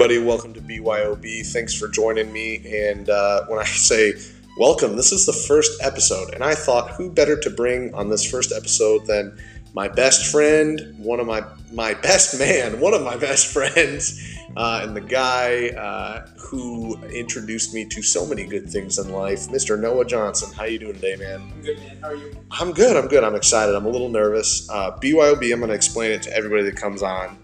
everybody. Welcome to BYOB. Thanks for joining me. And uh, when I say welcome, this is the first episode. And I thought, who better to bring on this first episode than my best friend, one of my my best man, one of my best friends, uh, and the guy uh, who introduced me to so many good things in life, Mr. Noah Johnson. How you doing today, man? I'm good, man. How are you? I'm good. I'm good. I'm excited. I'm a little nervous. Uh, BYOB. I'm going to explain it to everybody that comes on.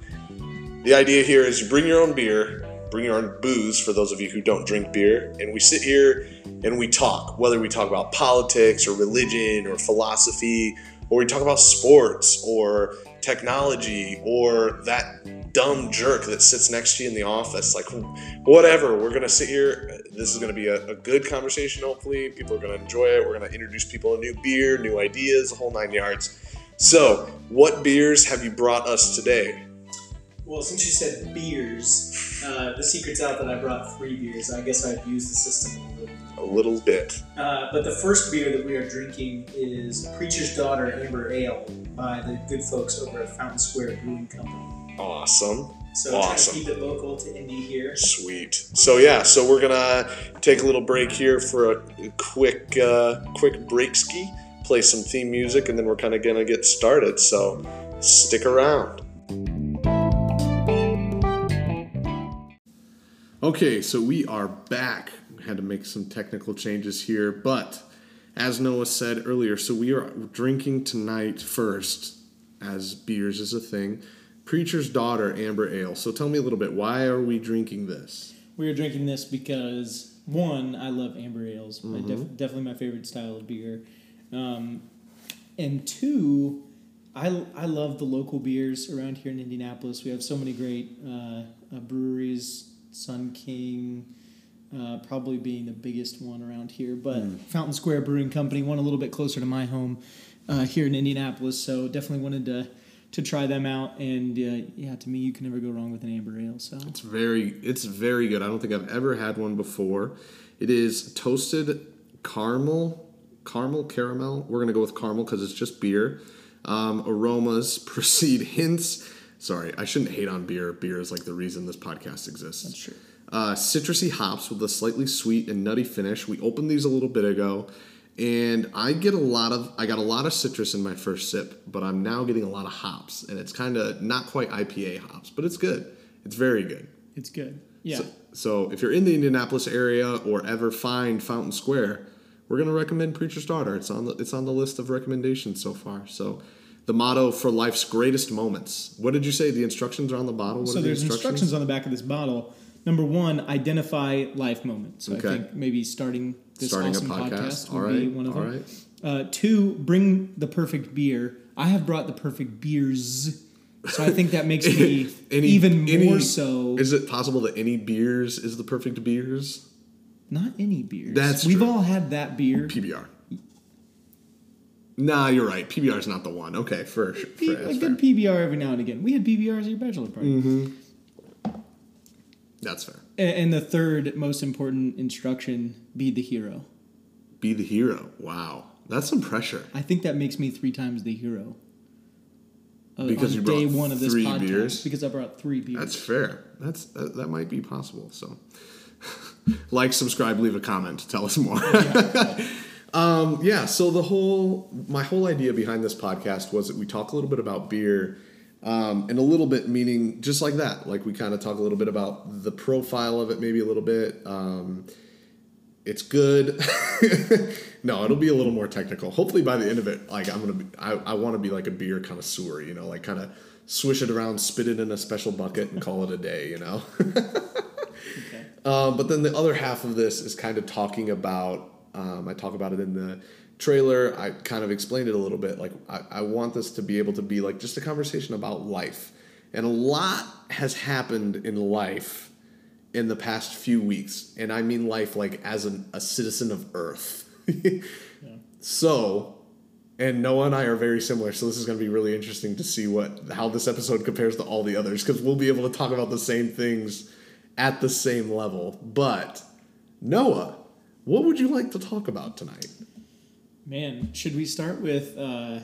The idea here is you bring your own beer, bring your own booze for those of you who don't drink beer, and we sit here and we talk. Whether we talk about politics or religion or philosophy, or we talk about sports or technology or that dumb jerk that sits next to you in the office, like whatever. We're gonna sit here. This is gonna be a, a good conversation. Hopefully, people are gonna enjoy it. We're gonna introduce people to new beer, new ideas, the whole nine yards. So, what beers have you brought us today? Well, since you said beers, uh, the secret's out that I brought three beers. I guess I've used the system a little. A little bit. Uh, but the first beer that we are drinking is Preacher's Daughter Amber Ale by the good folks over at Fountain Square Brewing Company. Awesome. So Awesome. keep it local to Indy here. Sweet. So yeah, so we're gonna take a little break here for a quick, uh, quick break ski, play some theme music, and then we're kind of gonna get started. So stick around. Okay, so we are back. We had to make some technical changes here, but as Noah said earlier, so we are drinking tonight first, as beers is a thing. Preacher's Daughter Amber Ale. So tell me a little bit. Why are we drinking this? We are drinking this because one, I love amber ales. Mm-hmm. def- definitely my favorite style of beer. Um, and two, I, I love the local beers around here in Indianapolis. We have so many great uh, uh, breweries. Sun King, uh, probably being the biggest one around here, but Hmm. Fountain Square Brewing Company, one a little bit closer to my home uh, here in Indianapolis. So definitely wanted to to try them out. And uh, yeah, to me, you can never go wrong with an amber ale. So It's very it's very good. I don't think I've ever had one before. It is toasted caramel, caramel caramel. We're gonna go with caramel because it's just beer. Um, aromas precede hints. Sorry, I shouldn't hate on beer. Beer is like the reason this podcast exists. that's true. Uh, citrusy hops with a slightly sweet and nutty finish. We opened these a little bit ago, and I get a lot of I got a lot of citrus in my first sip, but I'm now getting a lot of hops, and it's kind of not quite IPA hops, but it's good. It's very good. It's good. Yeah. So, so if you're in the Indianapolis area or ever find Fountain Square, we're gonna recommend Preacher's Daughter. It's on the it's on the list of recommendations so far. So. The motto for life's greatest moments. What did you say? The instructions are on the bottle. What so are the there's instructions on the back of this bottle. Number one, identify life moments. So Okay. I think maybe starting this Starting awesome podcast. podcast would be one of All them. right. Uh, two, bring the perfect beer. I have brought the perfect beers, so I think that makes me Any- even any- more so. Is it possible that any beers is the perfect beers? Not any beers. That's we've true. all had that beer. PBR. Nah, you're right. PBR is not the one. Okay, for sure. P- for, a good. PBR every now and again. We had PBRs at your bachelor party. Mm-hmm. that's fair. A- And the third most important instruction: be the hero. Be the hero. Wow, that's some pressure. I think that makes me three times the hero. Uh, Because on you day brought one of this three podcast, beers? because I brought three beers. That's fair. That's that, that might be possible. So, like, subscribe, leave a comment, tell us more. um, yeah. So the whole my whole idea behind this podcast was that we talk a little bit about beer, um, and a little bit meaning just like that. Like we kind of talk a little bit about the profile of it, maybe a little bit. Um, it's good. no, it'll be a little more technical. Hopefully, by the end of it, like I'm gonna, be, I, I want to be like a beer connoisseur. You know, like kind of swish it around, spit it in a special bucket, and call it a day. You know. okay. Um, but then the other half of this is kind of talking about. Um, I talk about it in the trailer. I kind of explained it a little bit. Like I, I want this to be able to be like just a conversation about life, and a lot has happened in life in the past few weeks, and I mean life like as an, a citizen of Earth. So, and Noah and I are very similar, so this is going to be really interesting to see what how this episode compares to all the others because we'll be able to talk about the same things at the same level. But Noah, what would you like to talk about tonight? Man, should we start with uh,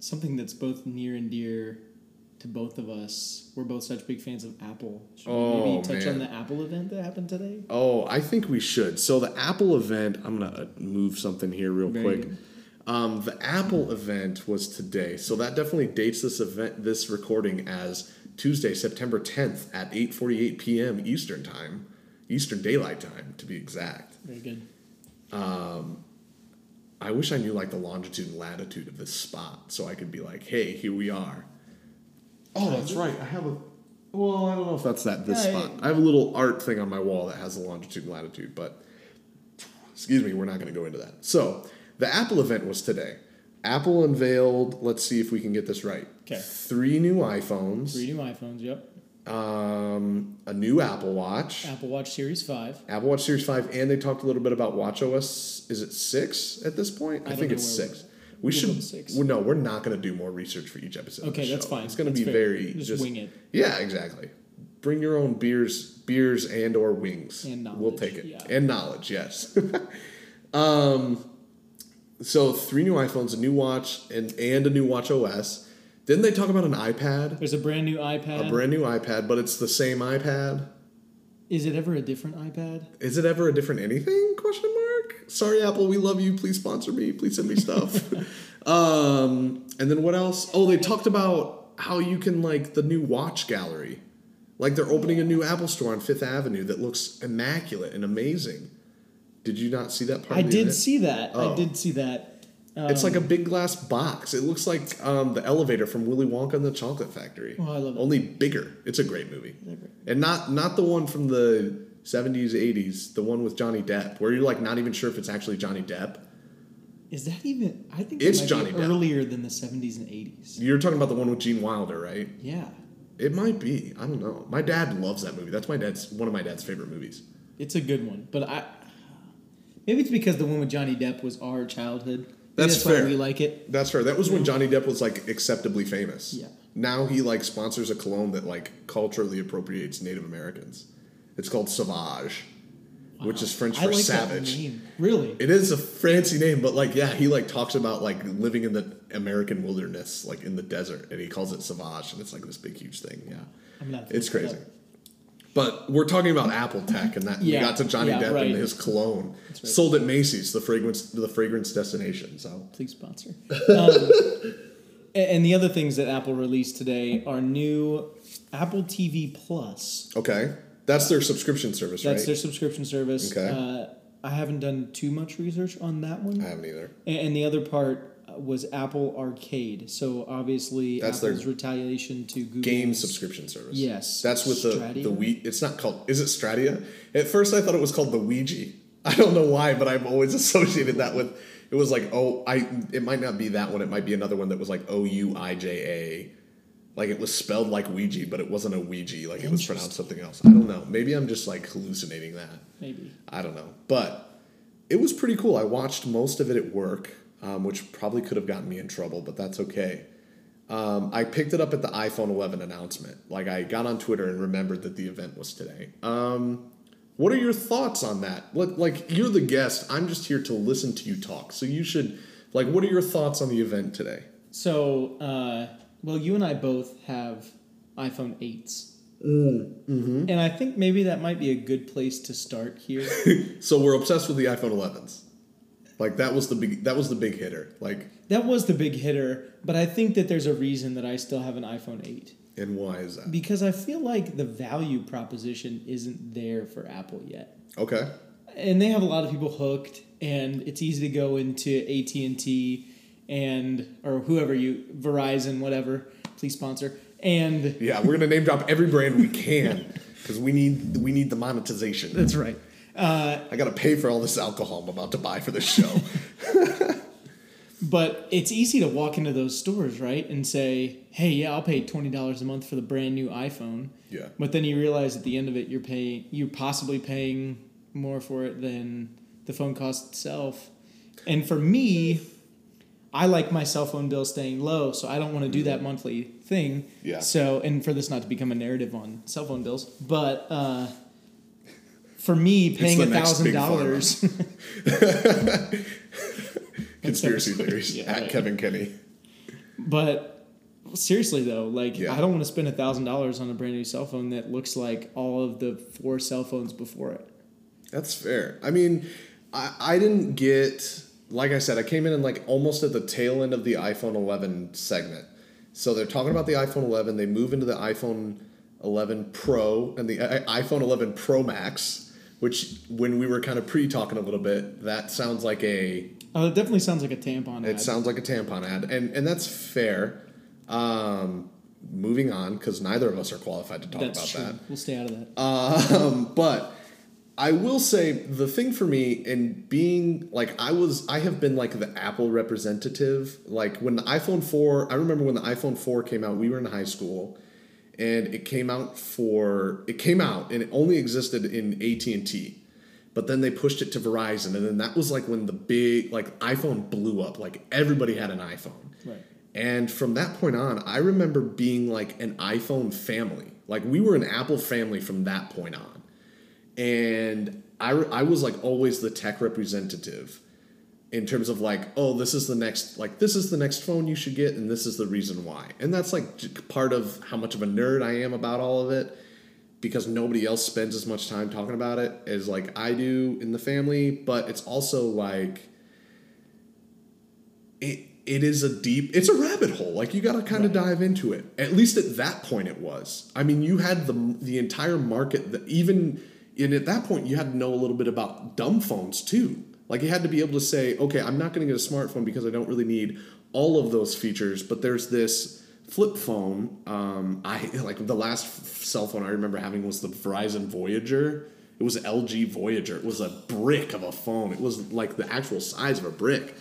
something that's both near and dear to to both of us. We're both such big fans of Apple. Should Oh, we maybe touch man. on the Apple event that happened today? Oh, I think we should. So the Apple event, I'm gonna move something here real Very quick. good. Um, the Apple event was today, so that definitely dates this event, this recording as Tuesday, September 10th at 8:48 p.m. Eastern time, Eastern Daylight Time to be exact. Very good. Um, I wish I knew like the longitude and latitude of this spot, so I could be like, "Hey, here we are." Oh, that's right. I have a. Well, I don't know if that's that this Yeah, spot. I have a little art thing on my wall that has the longitude and latitude, but excuse me, we're not going to go into that. So the Apple event was today. Apple unveiled. Let's see if we can get this right. 'Kay. Three new iPhones. Three new iPhones. Yep. Um, a new Apple Watch. Apple Watch Series Five. Apple Watch Series 5, and they talked a little bit about Watch OS. Is it 6 at this point? I, I think it's 6. We go should. six. well, no, we're not going to do more research for each episode. Okay, that's show. fine. It's going to be fair. very. Just wing it. Yeah, exactly. Bring your own beers, beers and or wings. And We'll take it. yeah. And knowledge, yes. um, so three new iPhones, a new watch, and and a new Watch OS. Didn't they talk about an iPad? There's a brand new iPad. A brand new iPad, but it's the same iPad. Is it ever a different iPad? Is it ever a different anything? Question mark. Sorry, Apple, we love you. Please sponsor me. Please send me stuff. um, and then what else? Oh, they talked about how you can like the new watch gallery. Like they're opening a new Apple store on Fifth Avenue that looks immaculate and amazing. Did you not see that part? I of the did see that. Oh. I did see that. Um, It's like a big glass box. It looks like um, the elevator from Willy Wonka and the Chocolate Factory. Oh, I love it. Only bigger. It's a great movie, and not not the one from the seventies, eighties. The one with Johnny Depp, where you're like not even sure if it's actually Johnny Depp. Is that even? I think It's Johnny Depp. earlier than the 70s and 80s. You're talking about the one with Gene Wilder, right? Yeah, It might be. I don't know. My dad loves that movie. That's my dad's one of my dad's favorite movies. it's a good one. But I maybe it's because the one with Johnny Depp was our childhood. That's fair. we like it. That's fair. That was when Johnny Depp was like acceptably famous. Yeah. Now he like sponsors a cologne that like culturally appropriates Native Americans. It's called Sauvage, which is French I for like savage. That. Really? It is a fancy name, but like yeah, he like talks about like living in the American wilderness, like in the desert, and he calls it Sauvage, and it's like this big huge thing. Yeah. I'm to It's crazy. up. But we're talking about Apple tech, and that we got to Johnny yeah, Depp right. and his cologne right. sold at Macy's, the fragrance, the fragrance destination. So Please sponsor. Um, and the other things that Apple released today are new Apple TV Plus. okay, that's their subscription service, That's right? their subscription service. Okay. Uh, I haven't done too much research on that one. I haven't either. And the other part was Apple Arcade. So obviously, That's their Apple's retaliation to Google. Game subscription service. Yes. that's with the Stratia? the we. It's not called. Is it Stratia? At first, I thought it was called the Ouija. I don't know why, but I've always associated that with. It was like oh, I. It might not be that one. It might be another one that was like O U I J A. Like it was spelled like Ouija, but it wasn't a Ouija. Like it was pronounced something else. I don't know. Maybe I'm just like hallucinating that. Maybe. I don't know. But it was pretty cool. I watched most of it at work, um, which probably could have gotten me in trouble, but that's okay. Um, I picked it up at the iPhone 11 announcement. Like I got on Twitter and remembered that the event was today. Um, what are your thoughts on that? Like, like you're the guest. I'm just here to listen to you talk. So you should like. What are your thoughts on the event today? So, uh, well, you and I both have iPhone 8s. Mm-hmm. And I think maybe that might be a good place to start here. So we're obsessed with the iPhone 11s. Like that was the big. That was the big hitter. Like, that was the big hitter, but I think that there's a reason that I still have an iPhone 8. and why is that? Because I feel like the value proposition isn't there for Apple yet. Okay. and they have a lot of people hooked and it's easy to go into AT&T and or whoever you Verizon whatever please sponsor and Yeah, we're gonna name drop every brand we can because we need we need the monetization. that's right uh, I gotta pay for all this alcohol I'm about to buy for this show. but it's easy to walk into those stores right and say hey yeah I'll pay $20 a month for the brand new iPhone. Yeah, but then you realize at the end of it you're paying you're possibly paying more for it than the phone cost itself. And for me i like my cell phone bill staying low so i don't want to do that monthly thing. Yeah. so and for this not to become a narrative on cell phone bills but uh for me paying a thousand dollars. conspiracy theories Yeah, at right. Kevin Kenny. but seriously though, like Yeah. I don't want to spend a thousand dollars on a brand new cell phone that looks like all of the four cell phones before it. That's fair. I mean, I, I didn't get like I said, I came in and like almost at the tail end of the iPhone 11 segment. So they're talking about the iPhone 11. They move into the iPhone 11 Pro and the iPhone 11 Pro Max, which when we were kind of pre-talking a little bit, that sounds like a Oh, it definitely sounds like a tampon it ad. sounds like a tampon ad, and and that's fair. Um, moving on, because neither of us are qualified to talk That's about true. that. We'll stay out of that. Um, but I will say the thing for me and being like I was I have been like the Apple representative. Like when the iPhone 4, I remember when the iPhone 4 came out, we were in high school and it came out for it came out and it only existed in AT&T. But then they pushed it to Verizon and then that was like when the big like iPhone blew up. Like everybody had an iPhone. right. And from that point on, I remember being like an iPhone family. Like we were an Apple family from that point on. And I, I was like always the tech representative in terms of like, oh, this is the next, like, this is the next phone you should get, and this is the reason why. And that's like part of how much of a nerd I am about all of it because nobody else spends as much time talking about it as like I do in the family. But it's also like, it it is a deep it's a rabbit hole like you got to kind of dive into it at least at that point it was i mean you had the the entire market that even and at that point you had to know a little bit about dumb phones too like you had to be able to say okay i'm not going to get a smartphone because i don't really need all of those features but there's this flip phone um, i like the last f- cell phone i remember having was the verizon voyager it was lg voyager it was a brick of a phone it was like the actual size of a brick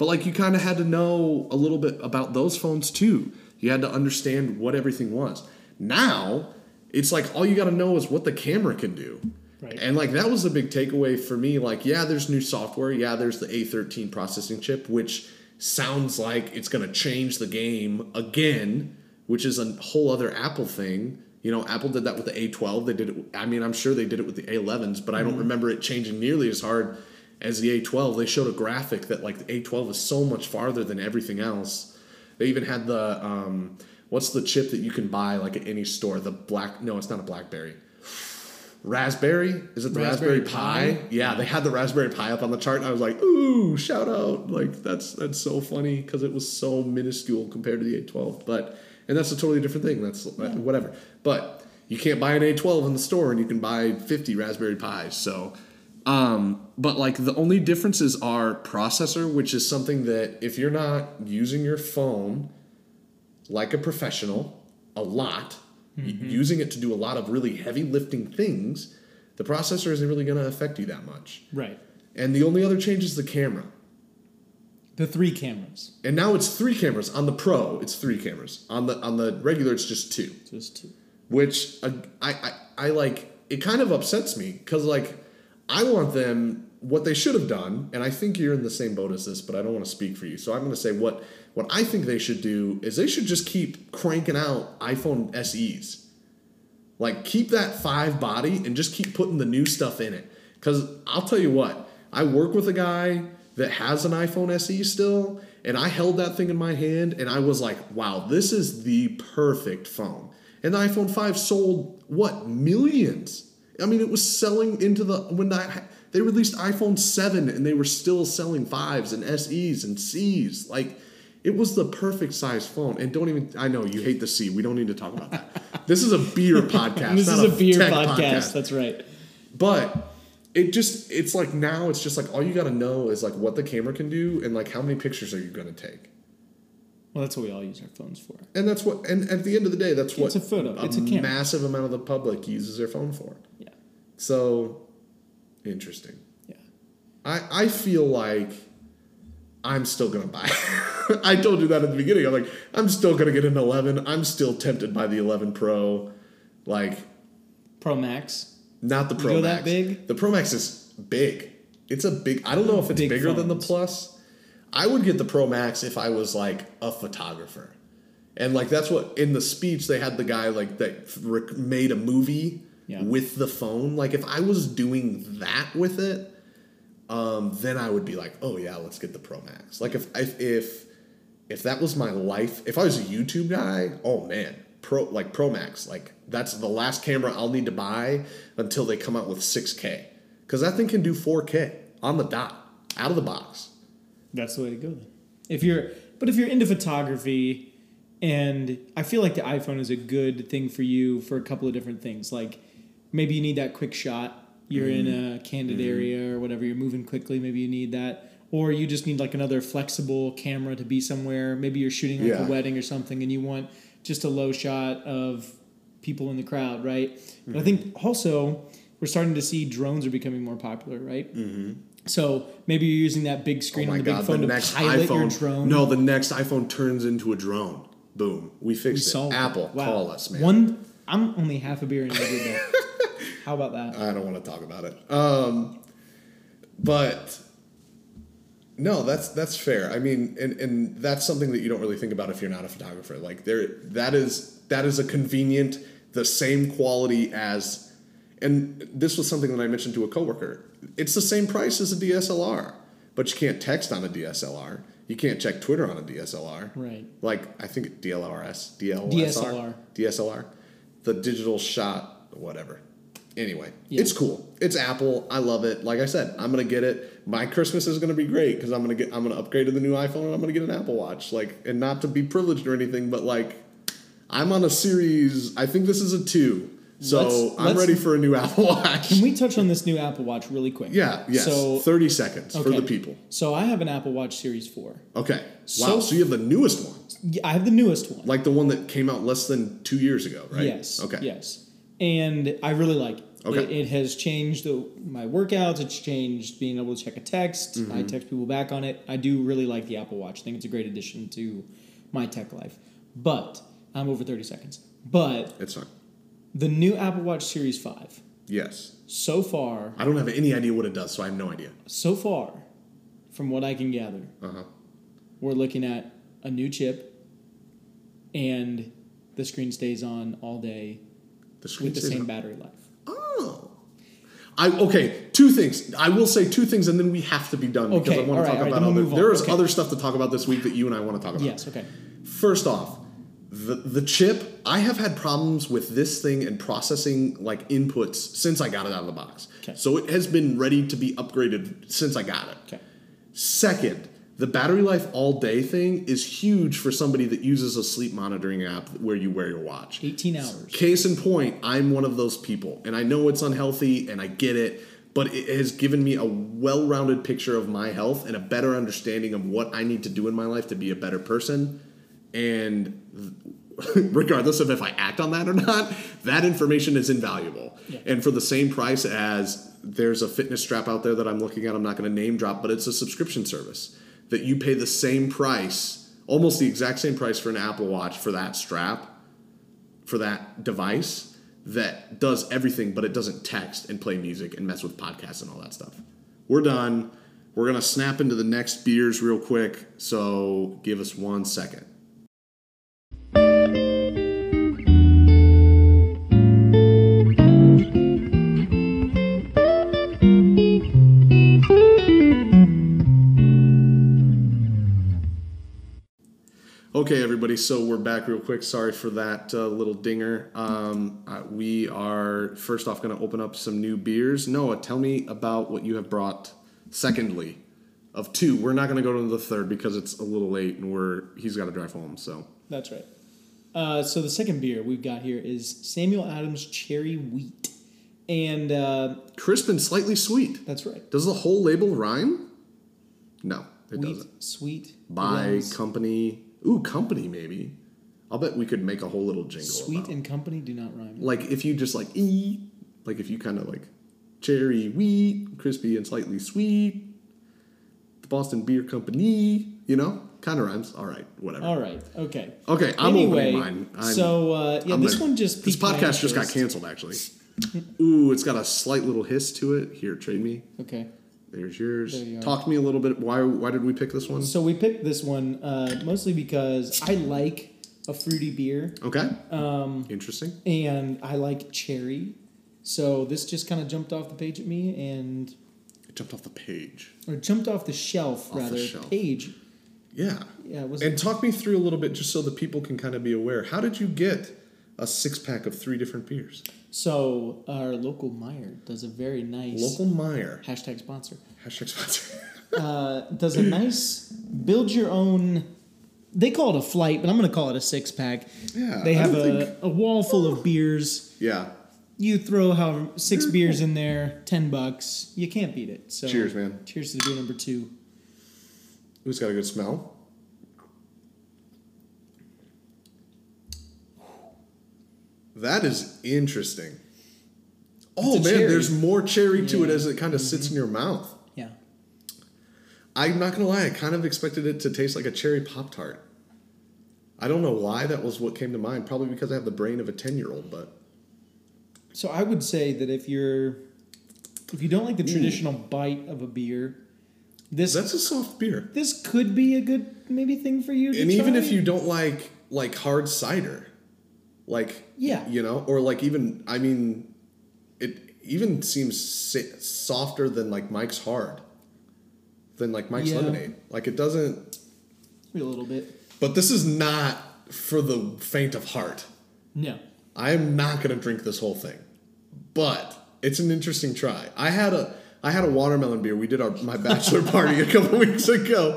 but like you kind of had to know a little bit about those phones too. You had to understand what everything was. Now, it's like all you got to know is what the camera can do. Right. And like that was a big takeaway for me. Like, yeah, there's new software. Yeah, there's the A13 processing chip, which sounds like it's going to change the game again, which is a whole other Apple thing. You know, Apple did that with the A12. They did it. I mean, I'm sure they did it with the A11s, but I don't remember it changing nearly as hard as the A12. They showed a graphic that like the A12 is so much farther than everything else. They even had the um, what's the chip that you can buy like at any store? The black? No, it's not a BlackBerry. Raspberry? Is it the Raspberry, Raspberry Pi? Pi? Yeah, they had the Raspberry Pi up on the chart, and I was like, "Ooh, shout out!" Like that's that's so funny because it was so minuscule compared to the A12. But and that's a totally different thing. That's whatever. But you can't buy an A12 in the store, and you can buy 50 Raspberry Pis. So, um, but like the only differences are processor, which is something that if you're not using your phone like a professional a lot, y- using it to do a lot of really heavy lifting things, the processor isn't really going to affect you that much. Right. And the only other change is the camera. The three cameras. And now it's three cameras on the Pro. It's three cameras on the on the regular. It's just two. Just two. which uh, I, I I like. It kind of upsets me because like I want them what they should have done, and I think you're in the same boat as this, but I don't want to speak for you. So I'm going to say what what I think they should do is they should just keep cranking out iPhone SEs. Like keep that five body and just keep putting the new stuff in it. Because I'll tell you what, I work with a guy that has an iPhone SE still, and I held that thing in my hand and I was like, wow, this is the perfect phone. And the iPhone 5 sold what millions? I mean, it was selling into the when I, they released iPhone 7 and they were still selling fives and SEs and Cs. Like it was the perfect size phone. And don't even I know you hate the C. We don't need to talk about that. this is a beer podcast. this is a beer tech podcast. That's right. But it just it's like now it's just like all you got to know is like what the camera can do and like how many pictures are you going to take. Well, that's what we all use our phones for. And that's what and at the end of the day that's what It's a photo. It's a massive amount of the public uses their phone for. Yeah. So interesting. Yeah. I I feel like I'm still gonna buy. I told you that at the beginning. I'm like, I'm still gonna get an 11. I'm still tempted by the 11 Pro. Like, Pro Max. not the You Pro go Max. that big? The Pro Max is big. It's a big. I don't know if it's Big bigger than the. Plus. I would get the Pro Max if I was like a photographer, and like that's what in the speech they had the guy like that made a movie Yeah. with the phone. Like if I was doing that with it, um, then I would be like, oh yeah, let's get the Pro Max. Like if if, if if that was my life, if I was a YouTube guy, oh man, pro like Pro Max, like that's the last camera I'll need to buy until they come out with 6K, because that thing can do 4K on the dot, out of the box. That's the way to go then. If you're, but if you're into photography, and I feel like the iPhone is a good thing for you for a couple of different things. Like maybe you need that quick shot. You're in mm-hmm. a candid mm-hmm. area or whatever. You're moving quickly. Maybe you need that, or you just need like another flexible camera to be somewhere. Maybe you're shooting like Yeah. a wedding or something, and you want just a low shot of people in the crowd, right? But I mm-hmm. think also we're starting to see drones are becoming more popular, right? Mm-hmm. So maybe you're using that big Oh screen my on the big god, phone the to pilot your drone. No, the next iPhone turns into a drone. Boom, we We fixed it. solved it. Apple, Wow. call us, man. One, I'm only half a beer and I did that. How about that? I don't want to talk about it. Um, but no, that's that's fair. I mean, and, and that's something that you don't really think about if you're not a photographer. Like there, that is that is a convenient, the same quality as, and this was something that I mentioned to a coworker. It's the same price as a DSLR, but you can't text on a DSLR. You can't check Twitter on a DSLR. Right. Like I think DLRS, DLSR, DSLR. DSLR, the digital shot, whatever. Anyway, Yeah. it's cool. It's Apple. I love it. Like I said, I'm gonna get it. My Christmas is gonna be great because I'm gonna get. I'm gonna upgrade to the new iPhone and I'm gonna get an Apple Watch. Like, and not to be privileged or anything, but like, I'm on a series. I think this is a two. So Let's- I'm let's- ready for a new Apple Watch. Can we touch on this new Apple Watch really quick? yeah. Yes. So, 30 seconds for the people. so I have an Apple Watch Series 4. Okay. Wow. So- So, you have the newest one, Yeah, I have the newest one. like the one that came out less than two years ago, right? Yes. Okay. Yes. And I really like it. Okay. It, it has changed the, my workouts. It's changed being able to check a text. Mm-hmm. I text people back on it. I do really like the Apple Watch. I think it's a great addition to my tech life. But I'm over 30 seconds. But It's fine. the new Apple Watch Series 5, Yes. so far, I don't have any idea what it does, so I have no idea. so far, from what I can gather, Uh huh. we're looking at a new chip and the screen stays on all day The with the same battery life. Oh. I okay. Two things. I will say two things, and then we have to be done because Okay, I want to talk right, about we'll other. There is Okay. other stuff to talk about this week that you and I want to talk about. Yes, okay. First off, the the chip. I have had problems with this thing and processing like inputs since I got it out of the box. Okay. So it has been ready to be upgraded since I got it. Okay. Second, the battery life all day thing is huge for somebody that uses a sleep monitoring app where you wear your watch. 18 hours. Case in point, I'm one of those people, and I know it's unhealthy, and I get it, but it has given me a well-rounded picture of my health and a better understanding of what I need to do in my life to be a better person. And regardless of if I act on that or not, that information is invaluable. Yeah. And for the same price as there's a fitness strap out there that I'm looking at, I'm not going to name drop, but it's a subscription service that you pay the same price, almost the exact same price for an Apple Watch for that strap for that device that does everything, but it doesn't text and play music and mess with podcasts and all that stuff. We're done. We're gonna snap into the next beers real quick, so give us one second. Okay, everybody. So we're back real quick. Sorry for that uh, little dinger. Um, uh, we are first off going to open up some new beers. Noah, tell me about what you have brought. Secondly, of two, we're not going to go to the third because it's a little late and we're he's got to drive home. So That's right. Uh, so the second beer we've got here is Samuel Adams Cherry Wheat. And uh, crisp and slightly sweet. that's right. Does the whole label rhyme? No, it Wheat, doesn't. sweet. By rhymes. company. Ooh, company maybe. I'll bet we could make a whole little jingle. Sweet about- and company do not rhyme. like if you just like e like if you kind of like cherry wheat crispy and slightly sweet the boston beer company you know kind of rhymes all right whatever All right. Okay. okay i'm anyway, opening mine I'm, so uh, yeah, I'm this gonna- one just this podcast just got canceled actually ooh it's got a slight little hiss to it here trade me Okay. There's yours. There talk to me a little bit. Why why did we pick this one? So we picked this one uh, mostly because I like a fruity beer. Okay. Um, interesting. and I like cherry. So this just kind of jumped off the page at me and it jumped off the page. Or jumped off the shelf Off the rather shelf. page. Yeah. Yeah, it was And talk me through a little bit just so the people can kind of be aware. How did you get a six pack of three different beers? so our local Meijer does a very nice Local Meijer. hashtag sponsor. Hashtag sponsor. uh, does a nice build your own. They call it a flight, but I'm going to call it a six pack. Yeah, They have a, think- a wall full of beers. yeah. You throw however six beers in there, ten bucks. You can't beat it. So Cheers, man. Cheers to beer number two. Who's got a good smell? That is interesting. Oh man, cherry. there's more cherry to it Yeah. Mm-hmm. as it kind of sits in your mouth. Yeah. I'm not gonna lie, I kind of expected it to taste like a cherry pop tart. I don't know why that was what came to mind. Probably because I have the brain of a ten year old, but So I would say that if you're if you don't like the traditional bite of a beer, this that's a soft beer. this could be a good maybe thing for you. To And even if you don't like like hard cider, like Yeah. you know, or like even I mean, it even seems softer than like Mike's hard, than like Mike's Yeah. lemonade. Like it doesn't. a little bit. But this is not for the faint of heart. No. I am not going to drink this whole thing, but it's an interesting try. I had a I had a watermelon beer. We did our my bachelor party a couple weeks ago.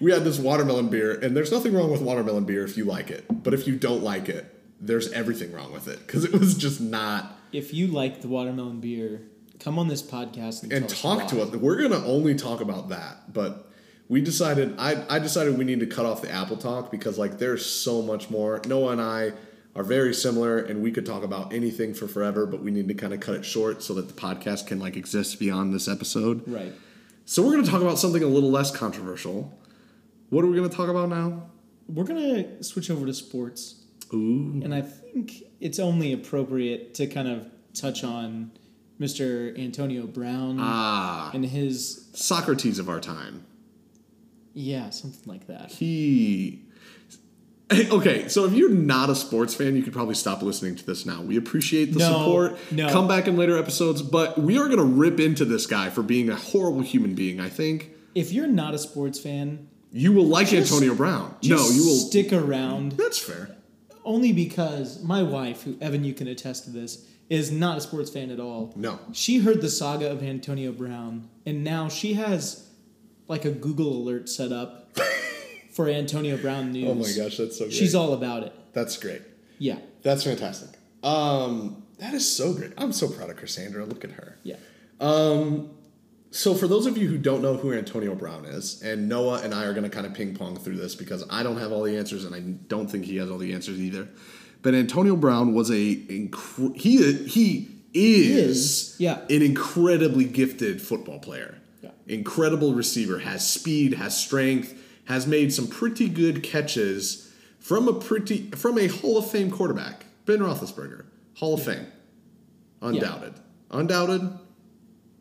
We had this watermelon beer, and there's nothing wrong with watermelon beer if you like it. But if you don't like it, there's everything wrong with it because it was just not. If you like the watermelon beer, come on this podcast and, And talk to us. We're gonna only talk about that, but. We decided I, I decided we need to cut off the Apple talk because like there's so much more. Noah and I are very similar and we could talk about anything for forever, but we need to kind of cut it short so that the podcast can like exist beyond this episode. Right. So we're going to talk about something a little less controversial. What are we going to talk about now? We're gonna switch over to sports. Ooh. And I think it's only appropriate to kind of touch on Mr. Antonio Brown Ah, and his Socrates of our time. yeah, something like that. He. Okay, so if you're not a sports fan, you could probably stop listening to this now. We appreciate the No, support. no. Come back in later episodes, but we are going to rip into this guy for being a horrible human being, I think. If you're not a sports fan, You will like Just- Antonio Brown. no, you will. stick around That's fair. Only because my wife, who Evan, you can attest to this, is not a sports fan at all. No. She heard the saga of Antonio Brown, and now she has like a Google alert set up for Antonio Brown news. Oh my gosh, that's so great. She's all about it. That's great. Yeah, That's fantastic. Um, that is so great. I'm so proud of Cassandra. Look at her. yeah. So, for those of you who don't know who Antonio Brown is, and Noah and I are going to kind of ping pong through this because I don't have all the answers, and I don't think he has all the answers either. But Antonio Brown was a he he is, Is, yeah. an incredibly gifted football player. Yeah. Incredible receiver, has speed, has strength, has made some pretty good catches from a pretty from a Hall of Fame quarterback, Ben Roethlisberger, Hall of Fame, undoubted, undoubted,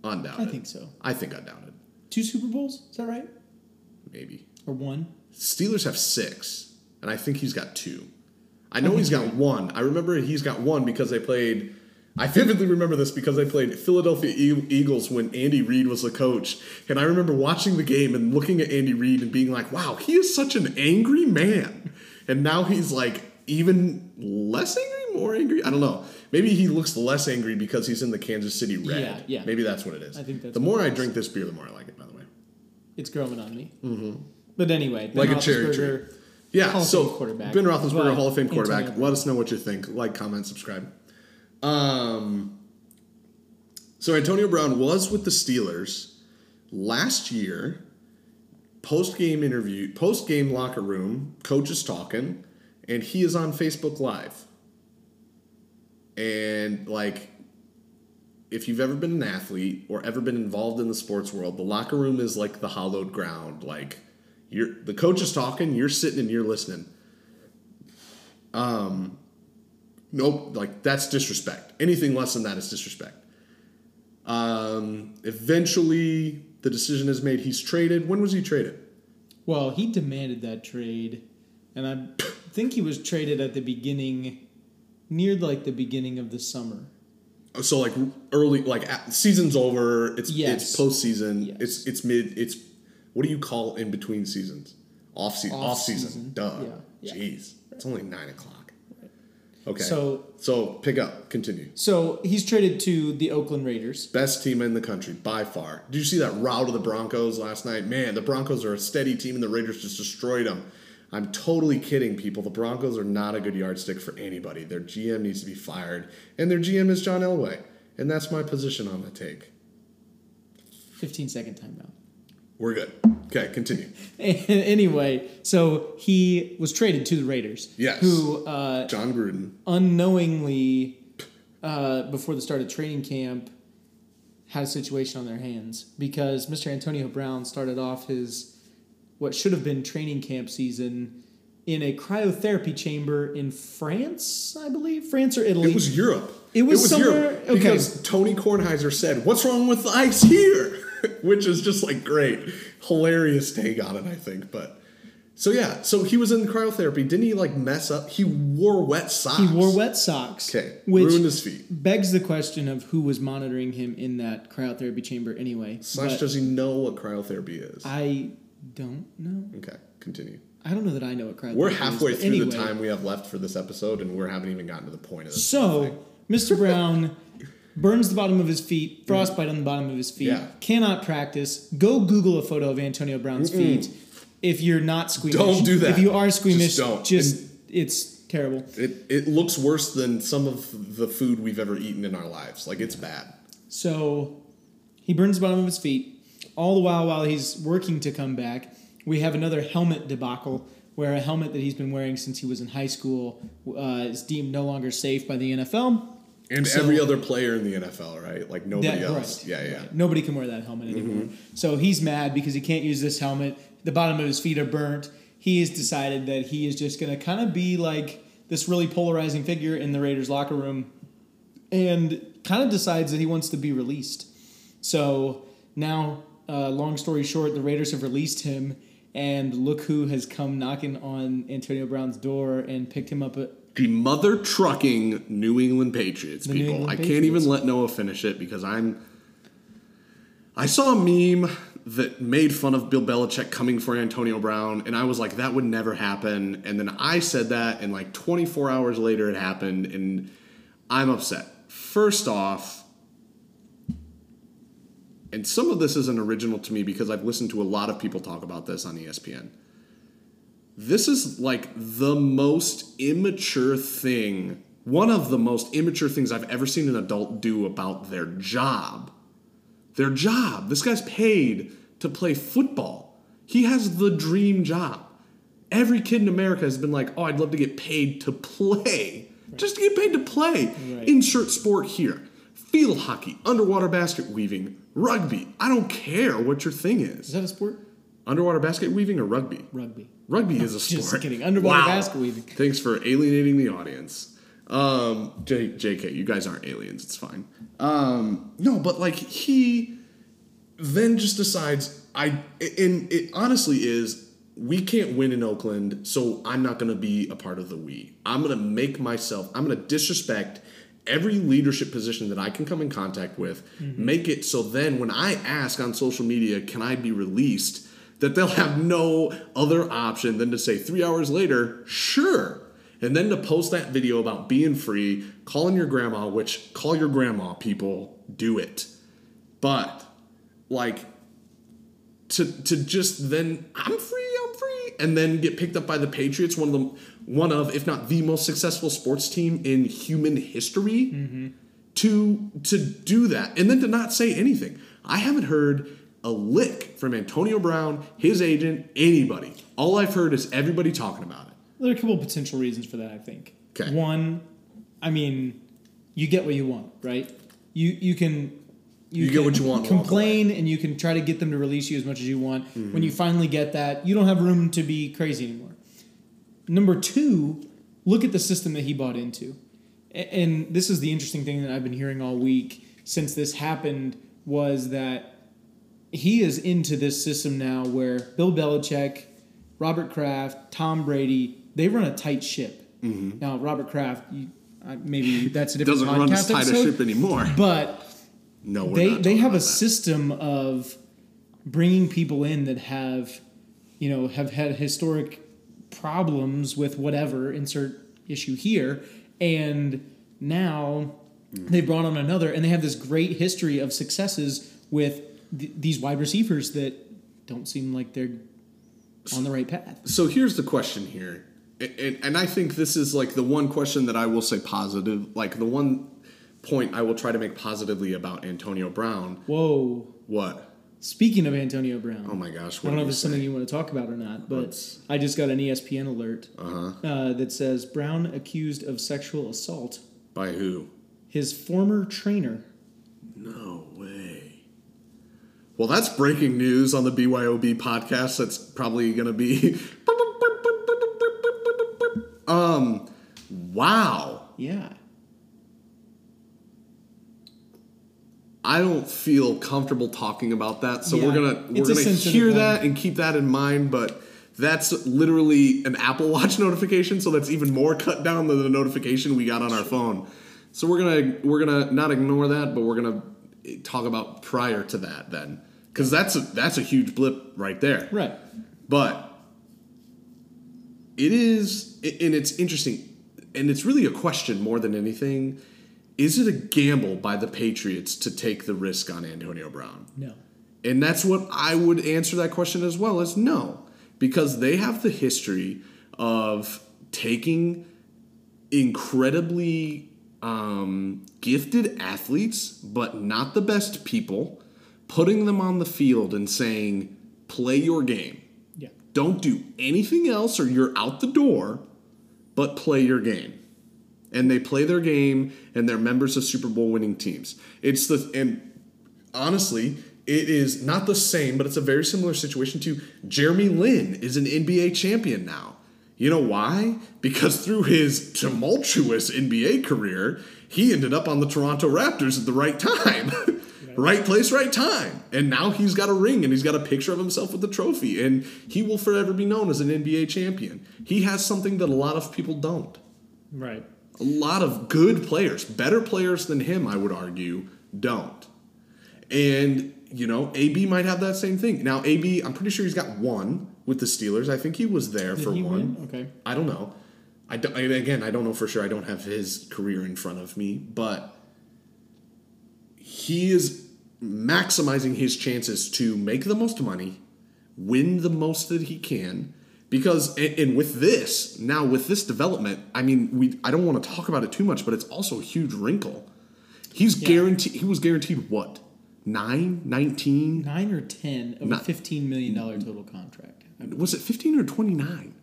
undoubted. I think so. I think undoubted. Two Super Bowls, is that right? Maybe. Or one? Steelers have six, and I think he's got two. I know he's got one. I remember he's got one because they played. I vividly remember this because they played Philadelphia Eagles when Andy Reid was the coach, and I remember watching the game and looking at Andy Reid and being like, "Wow, he is such an angry man." And now he's like even less angry, more angry. I don't know. Maybe he looks less angry because he's in the Kansas City Red. Yeah, yeah. Maybe that's what it is. I think that's the more I drink this beer, the more I like it. By the way. It's growing on me. Mm-hmm. But anyway, Ben Like a cherry tree. Yeah, Hall so quarterback. Ben Roethlisberger, Well, Hall of Fame quarterback. Antonio Let us know what you think. Like, comment, subscribe. Um, so Antonio Brown was with the Steelers last year. Post game interview, post game locker room, coach is talking, and he is on Facebook Live. And like, if you've ever been an athlete or ever been involved in the sports world, the locker room is like the hollowed ground. Like, you're the coach is talking, you're sitting and you're listening. Um, nope, like that's disrespect. Anything less than that is disrespect. Um, eventually, the decision is made. He's traded. When was he traded? Well, he demanded that trade, and I think he was traded at the beginning, near like the beginning of the summer. Oh, so like early, like season's over. It's Yes. it's postseason. Yes. It's it's mid. It's what do you call in between seasons? Off season. Off Off season. season. Duh. Yeah. Jeez. It's only nine o'clock. Okay. So- so pick up. Continue. So he's traded to the Oakland Raiders. Best team in the country by far. Did you see that rout of the Broncos last night? Man, the Broncos are a steady team, and the Raiders just destroyed them. I'm totally kidding, people. The Broncos are not a good yardstick for anybody. Their GM needs to be fired, and their GM is John Elway, and that's my position on the take. 15 second timeout. We're good. Okay, continue. anyway, so he was traded to the Raiders. Yes. Who uh, Jon Gruden. unknowingly, uh, before the start of training camp, had a situation on their hands because Mr. Antonio Brown started off his what should have been training camp season in a cryotherapy chamber in France, I believe, France or Italy. It was Europe. It was somewhere- Europe okay. because Tony Kornheiser said, "What's wrong with the ice here?" Which is just like great, hilarious take on it. I think, but so yeah, so he was in cryotherapy. Didn't he like mess up? He wore wet socks. he wore wet socks. Okay, which ruined his feet. begs the question of who was monitoring him in that cryotherapy chamber anyway. Slash, does he know what cryotherapy is? I don't know. okay, continue. I don't know that I know what cryotherapy We're halfway but through the time we have left for this episode, and we haven't even gotten to the point of this. So, Mr. Brown burns the bottom of his feet, frostbite on the bottom of his feet, Yeah. cannot practice. Go Google a photo of Antonio Brown's feet if you're not squeamish. Don't do that. If you are squeamish, Just don't. just it's terrible. It it looks worse than some of the food we've ever eaten in our lives. Like it's bad. So he burns the bottom of his feet. All the while, while he's working to come back, we have another helmet debacle where a helmet that he's been wearing since he was in high school uh, is deemed no longer safe by the NFL. And So- every other player in the NFL, right? Like nobody That- else. right, Yeah, yeah. right. Nobody can wear that helmet anymore. So he's mad because he can't use this helmet. The bottom of his feet are burnt. He has decided that he is just going to kind of be like this really polarizing figure in the Raiders locker room and kind of decides that he wants to be released. So now, uh, long story short, the Raiders have released him, and look who has come knocking on Antonio Brown's door and picked him up. At, The mother trucking New England Patriots, The people. England I can't even let Noah finish it because I'm. I saw a meme that made fun of Bill Belichick coming for Antonio Brown, and I was like, that would never happen. And then I said that, and like 24 hours later, it happened, and I'm upset. First off, and some of this isn't original to me because I've listened to a lot of people talk about this on ESPN. This is like the most immature thing, one of the most immature things I've ever seen an adult do about their job. Their job. This guy's paid to play football. He has the dream job. Every kid in America has been like, oh, I'd love to get paid to play. Just to get paid to play. Right. Insert sport here. Field hockey, underwater basket weaving, rugby. I don't care what your thing is is. that a sport? Underwater basket weaving or rugby? Rugby. Rugby is a sport. Just kidding. Underwater basket weaving. Thanks for alienating the audience. Um, J- JK, you guys aren't aliens. It's fine. Um, no, but like he then just decides I and it honestly is we can't win in Oakland, so I'm not going to be a part of the we. I'm going to make myself. I'm going to disrespect every leadership position that I can come in contact with. Mm-hmm. Make it so then when I ask on social media, can I be released? That they'll have no other option than to say three hours later, sure. And then to post that video about being free, calling your grandma, which call your grandma, people, do it. But like to to just then I'm free, I'm free, and then get picked up by the Patriots, one of them, one of if not the most successful sports team in human history, to to do that, and then to not say anything. I haven't heard a lick from Antonio Brown, his agent, anybody. All I've heard is everybody talking about it. There are a couple of potential reasons for that, I think. 'Kay. One, I mean, you get what you want, right? You you can You get what you want Complain and you can try to get them to release you as much as you want. Mm-hmm. When you finally get that, you don't have room to be crazy anymore. Number two, look at the system that he bought into. And this is the interesting thing that I've been hearing all week since this happened was that he is into this system now where Bill Belichick, Robert Kraft, Tom Brady, they run a tight ship. Now, Robert Kraft, you, uh, maybe that's a different Mm-hmm. Doesn't podcast run as tight a ship anymore. but No, they not they have a that. system of bringing people in that have you know, have had historic problems with whatever insert issue here, and now hmm. they brought on another, and they have this great history of successes with th- these wide receivers that don't seem like they're on the right path. So here's the question here. And, and I think this is like the one question that I will say positive, like the one point I will try to make positively about Antonio Brown. Whoa. What? Speaking of Antonio Brown, Oh my gosh. I don't know if it's say? something you want to talk about or not, but I just got an ESPN alert Uh-huh. uh, that says Brown accused of sexual assault. By who? His former trainer. No way. Well, that's breaking news on the BYOB podcast. That's probably going to be. um, wow. Yeah. I don't feel comfortable talking about that, so Yeah, we're gonna we're it's gonna hear one. that and keep that in mind. But that's literally an Apple Watch notification, so that's even more cut down than the notification we got on our phone. So we're gonna we're gonna not ignore that, but we're gonna talk about prior to that then, because that's a, that's a huge blip right there. Right. But it is, and it's interesting, and it's really a question more than anything. Is it a gamble by the Patriots to take the risk on Antonio Brown? No. And that's what I would answer that question as well as no, because they have the history of taking incredibly um, gifted athletes, but not the best people, putting them on the field and saying, play your game. Yeah. Don't do anything else or you're out the door, but play your game. And they play their game and they're members of Super Bowl winning teams. It's the and honestly, it is not the same, but it's a very similar situation to Jeremy Lin is an NBA champion now. You know why? Because through his tumultuous NBA career, he ended up on the Toronto Raptors at the right time. right place, right time. And now he's got a ring and he's got a picture of himself with the trophy. And he will forever be known as an NBA champion. He has something that a lot of people don't. Right. A lot of good players, better players than him, I would argue, don't. And, you know, AB might have that same thing. Now, AB, I'm pretty sure he's got one with the Steelers. I think he was there Did for one. win? Okay. I don't know. I, don't, I again, I don't know for sure. I don't have his career in front of me, but he is maximizing his chances to make the most money, win the most that he can because and with this now with this development i mean we i don't want to talk about it too much but it's also a huge wrinkle. He's yeah. guaranteed he was guaranteed what? 9 19 9 or 10 of nine, a 15 million dollar total contract. Was it 15 or 29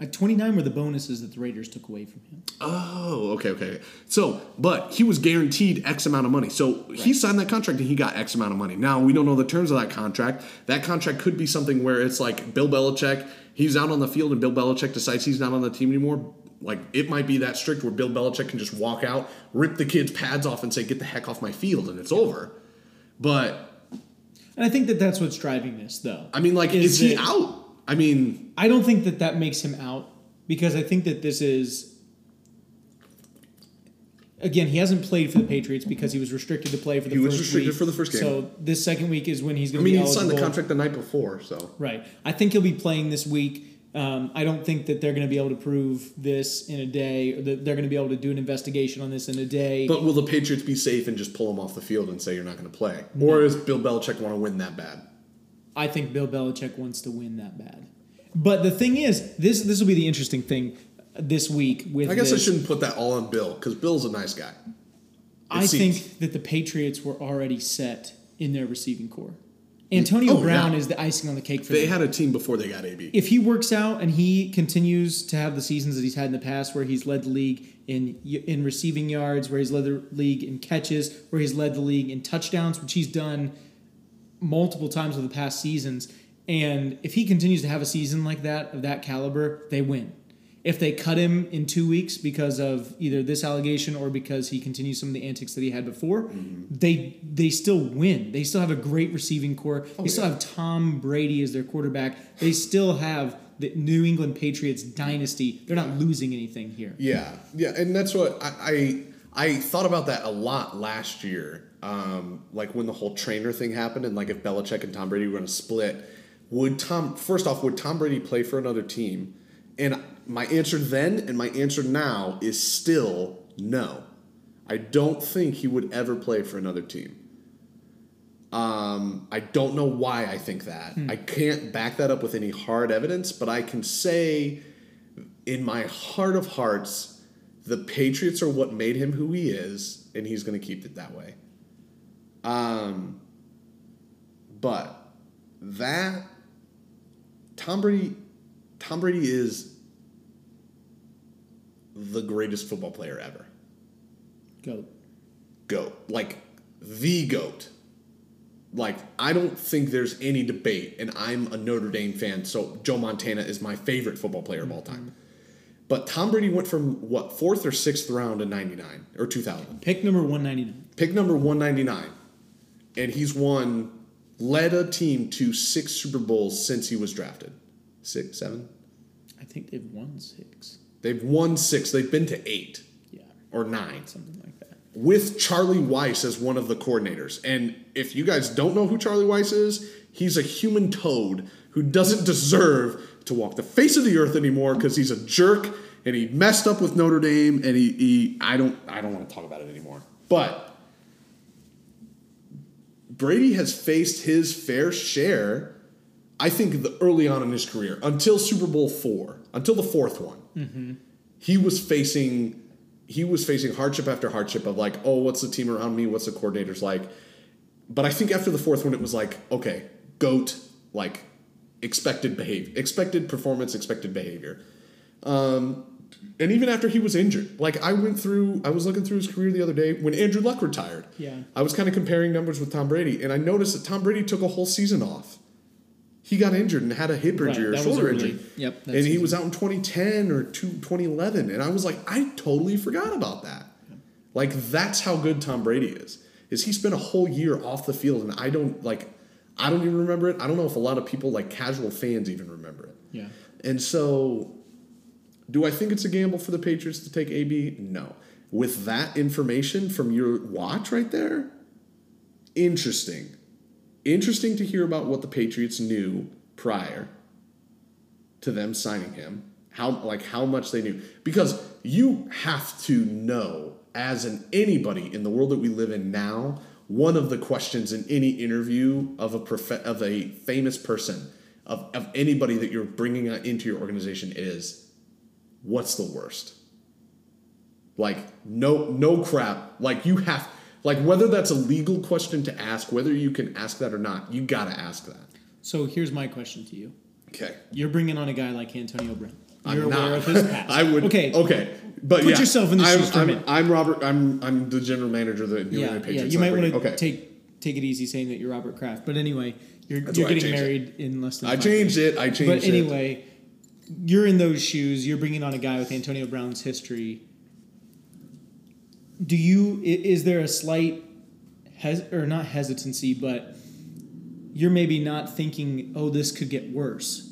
at 29 were the bonuses that the Raiders took away from him. Oh, okay, okay. So, but he was guaranteed X amount of money. So right. he signed that contract and he got X amount of money. Now, we don't know the terms of that contract. That contract could be something where it's like Bill Belichick, he's out on the field and Bill Belichick decides he's not on the team anymore. Like, it might be that strict where Bill Belichick can just walk out, rip the kid's pads off, and say, get the heck off my field, and it's over. But. And I think that that's what's driving this, though. I mean, like, is, is he out? I mean, I don't think that that makes him out because I think that this is. Again, he hasn't played for the Patriots because he was restricted to play for the He was first restricted week. for the first game. So this second week is when he's I going to. I mean, be he signed the contract the night before, so Right. I think he'll be playing this week. Um, I don't think that they're going to be able to prove this in a day, or that they're going to be able to do an investigation on this in a day. But will the Patriots be safe and just pull him off the field and say you're not going to play? Or does Bill Belichick want to win that bad? I think Bill Belichick wants to win that bad. But the thing is, this this will be the interesting thing this week. With I guess this. I shouldn't put that all on Bill because Bill's a nice guy. I seems. think that the Patriots were already set in their receiving corps. Antonio Oh, Brown yeah. is the icing on the cake for them. They them. had a team before they got AB. if he works out and he continues to have the seasons that he's had in the past, where he's led the league in in receiving yards, where he's led the league in catches, where he's led the league in touchdowns, which he's done multiple times over the past seasons, and if he continues to have a season like that of that caliber, they win. If they cut him in two weeks because of either this allegation or because he continues some of the antics that he had before, Mm-hmm. they they still win. They still have a great receiving corps. Oh, they still have Tom Brady as their quarterback. They still have the New England Patriots dynasty. They're not losing anything here. Yeah, yeah, and that's what I I, I thought about that a lot last year. Um, like when the whole trainer thing happened, and like if Belichick and Tom Brady were going to split. would Tom first off would Tom Brady play for another team? And my answer then and my answer now is still no. I don't think he would ever play for another team. Um, I don't know why I think that. I can't back that up with any hard evidence, but I can say in my heart of hearts, the Patriots are what made him who he is, and he's going to keep it that way. Um, but that Tom Brady, Tom Brady is the greatest football player ever. Goat. Goat, like the goat. Like I don't think there's any debate, and I'm a Notre Dame fan, so Joe Montana is my favorite football player of all time. But Tom Brady went from what fourth or sixth round in '99 or 2000 Pick number 199. pick number 199 and he's won led a team to six super bowls since he was drafted. Six seven? I think they've won six. they've won six. They've been to eight. Yeah, or nine. Something like that. with charlie weis as one of the coordinators. And if you guys don't know who charlie weis is he's a human toad who doesn't deserve to walk the face of the earth anymore because he's a jerk and he messed up with notre dame and he, he i don't i don't want to talk about it anymore but Brady has faced his fair share, I think, the early on in his career until Super Bowl four, until the fourth one. Mm-hmm. He was facing he was facing hardship after hardship of like, oh, what's the team around me? What's the coordinators like? But I think after the fourth one, it was like, okay, goat, like expected behavior, expected performance, expected behavior. Um, and even after he was injured, like I went through, I was looking through his career the other day when Andrew Luck retired. Yeah. I was kind of comparing numbers with Tom Brady, and I noticed that Tom Brady took a whole season off. He got injured and had a hip Right, injury or shoulder injury. Yep, And he season. was out in 2010 or two, 2011. And I was like, I totally forgot about that. Like, that's how good Tom Brady is. Is he spent a whole year off the field, and I don't, like, I don't even remember it. I don't know if a lot of people, like casual fans, even remember it. Yeah. And so, do I think it's a gamble for the Patriots to take AB? No. With that information from your watch right there, interesting. Interesting to hear about what the Patriots knew prior to them signing him. How like how much they knew because you have to know as an anybody in the world that we live in now. One of the questions in any interview of a prof- of a famous person of, of anybody that you're bringing into your organization is, what's the worst? Like no no crap. Like you have like whether that's a legal question to ask, whether you can ask that or not, you gotta ask that. So here's my question to you. Okay. You're bringing on a guy like Antonio Brown. I'm aware not. of his past. I would. Okay. Okay. But Put yeah, yourself in the I'm, shoes I'm. I'm Robert. I'm I'm the general manager of the New Yeah, England yeah. Patriots. You might want to Okay. take take it easy saying that you're Robert Kraft. But anyway, you're you're getting changed it. married in less than. I changed years. it. I changed it. But it. anyway, you're in those shoes. You're bringing on a guy with Antonio Brown's history. Do you? Is there a slight, hes or not hesitancy, but you're maybe not thinking, oh, this could get worse,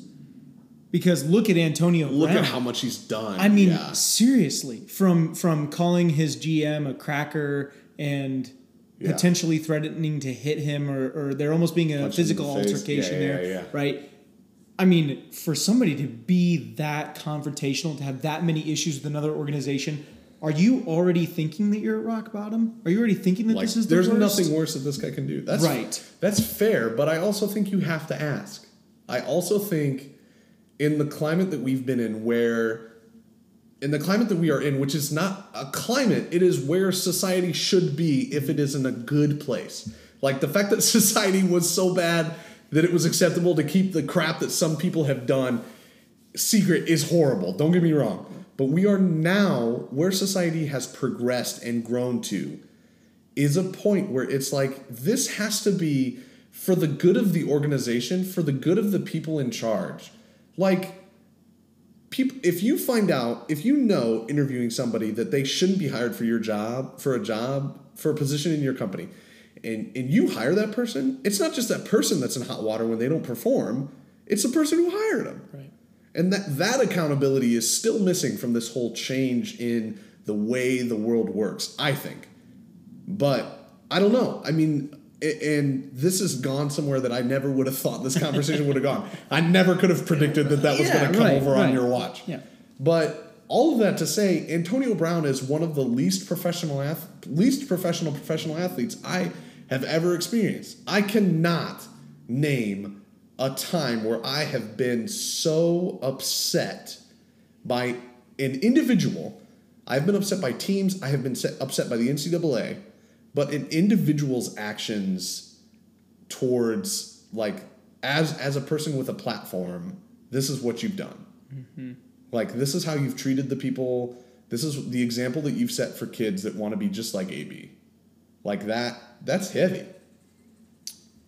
because look at Antonio. Look Brown. at how much he's done. I mean, yeah. seriously, from from calling his GM a cracker and Yeah. potentially threatening to hit him, or, or there almost being a Punch physical the altercation Yeah, there, right? I mean, for somebody to be that confrontational, to have that many issues with another organization, are you already thinking that you're at rock bottom? Are you already thinking that like this is the there's worst? nothing worse that this guy can do. That's Right. That's fair, but I also think you have to ask. I also think in the climate that we've been in, where in the climate that we are in, which is not a climate, it is where society should be if it is in a good place. Like the fact that society was so bad that it was acceptable to keep the crap that some people have done secret is horrible. Don't get me wrong. But we are now where society has progressed and grown to is a point where it's like this has to be for the good of the organization, for the good of the people in charge. Like people if you find out, if you know interviewing somebody that they shouldn't be hired for your job, for a job, for a position in your company, and and you hire that person, it's not just that person that's in hot water when they don't perform, it's the person who hired them. Right. And that, that accountability is still missing from this whole change in the way the world works, I think. But I don't know. I mean, and this has gone somewhere that I never would have thought this conversation would have gone. I never could have predicted that that was Yeah, going to come right, over on your watch. Yeah. But all of that to say, Antonio Brown is one of the least professional ath- least professional professional athletes I have ever experienced. I cannot name a time where I have been so upset by an individual. I've been upset by teams. I have been set, upset by the NCAA, but an individual's actions towards like as as a person with a platform, this is what you've done. Mm-hmm. Like this is how you've treated the people. This is the example that you've set for kids that want to be just like AB. Like that. That's heavy.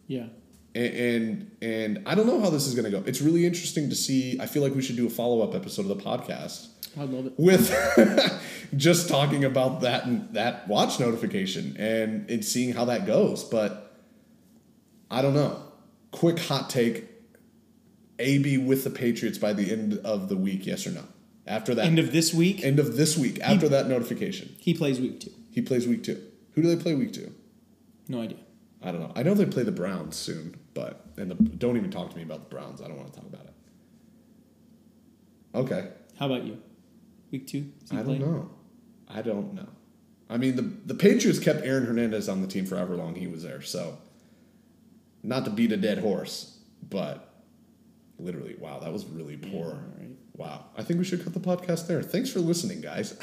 Yeah. And, and and I don't know how this is going to go. It's really interesting to see. I feel like we should do a follow up episode of the podcast I love it. with just talking about that and that watch notification and, and seeing how that goes. But I don't know. Quick hot take: AB with the Patriots by the end of the week? Yes or no? After that End of this week, end of this week, after that notification, he plays week two. he plays week two. Who do they play week two? No idea. I don't know. I know they play the Browns soon, but and the, don't even talk to me about the Browns. I don't want to talk about it. Okay, How about you? Week two? I don't know. I don't know. I mean, the the Patriots kept Aaron Hernandez on the team for however long he was there. So, not to beat a dead horse, but literally, wow, that was really poor. all right. Wow, I think we should cut the podcast there. Thanks for listening, guys.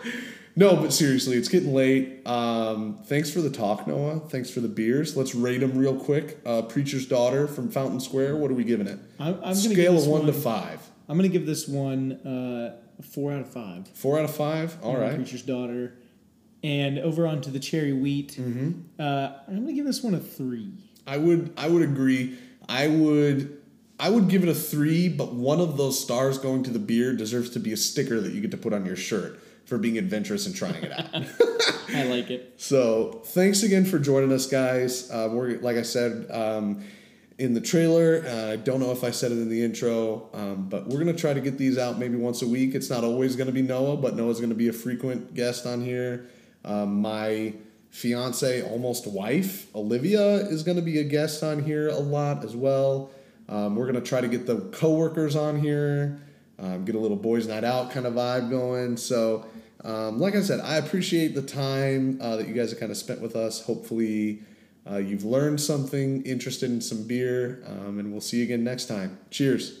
no, but seriously, it's getting late. Um, thanks for the talk, Noah. Thanks for the beers. Let's rate them real quick. Uh, Preacher's Daughter from Fountain Square. What are we giving it? I'm, I'm gonna Scale give of one, one to five. I'm gonna give this one uh, four out of five. Four out of five. All on right. Preacher's Daughter. And over onto the Cherry Wheat, Mm-hmm. uh, I'm gonna give this one a three. I would I would agree. I would I would give it a three, but one of those stars going to the beer deserves to be a sticker that you get to put on your shirt for being adventurous and trying it out. I like it. so thanks again for joining us, guys. Uh, we're like I said um, in the trailer. Uh, I don't know if I said it in the intro, um, but we're gonna try to get these out maybe once a week. It's not always gonna be Noah, but Noah's gonna be a frequent guest on here. Um, my fiance, almost wife, Olivia, is to be a guest on here a lot as well. Um, we're to try to get the coworkers on here, um, get a little boys' night out kind of vibe going. So, um, like I said, I appreciate the time uh, that you guys have kind of spent with us. Hopefully, uh, you've learned something, interested in some beer, um, and we'll see you again next time. Cheers.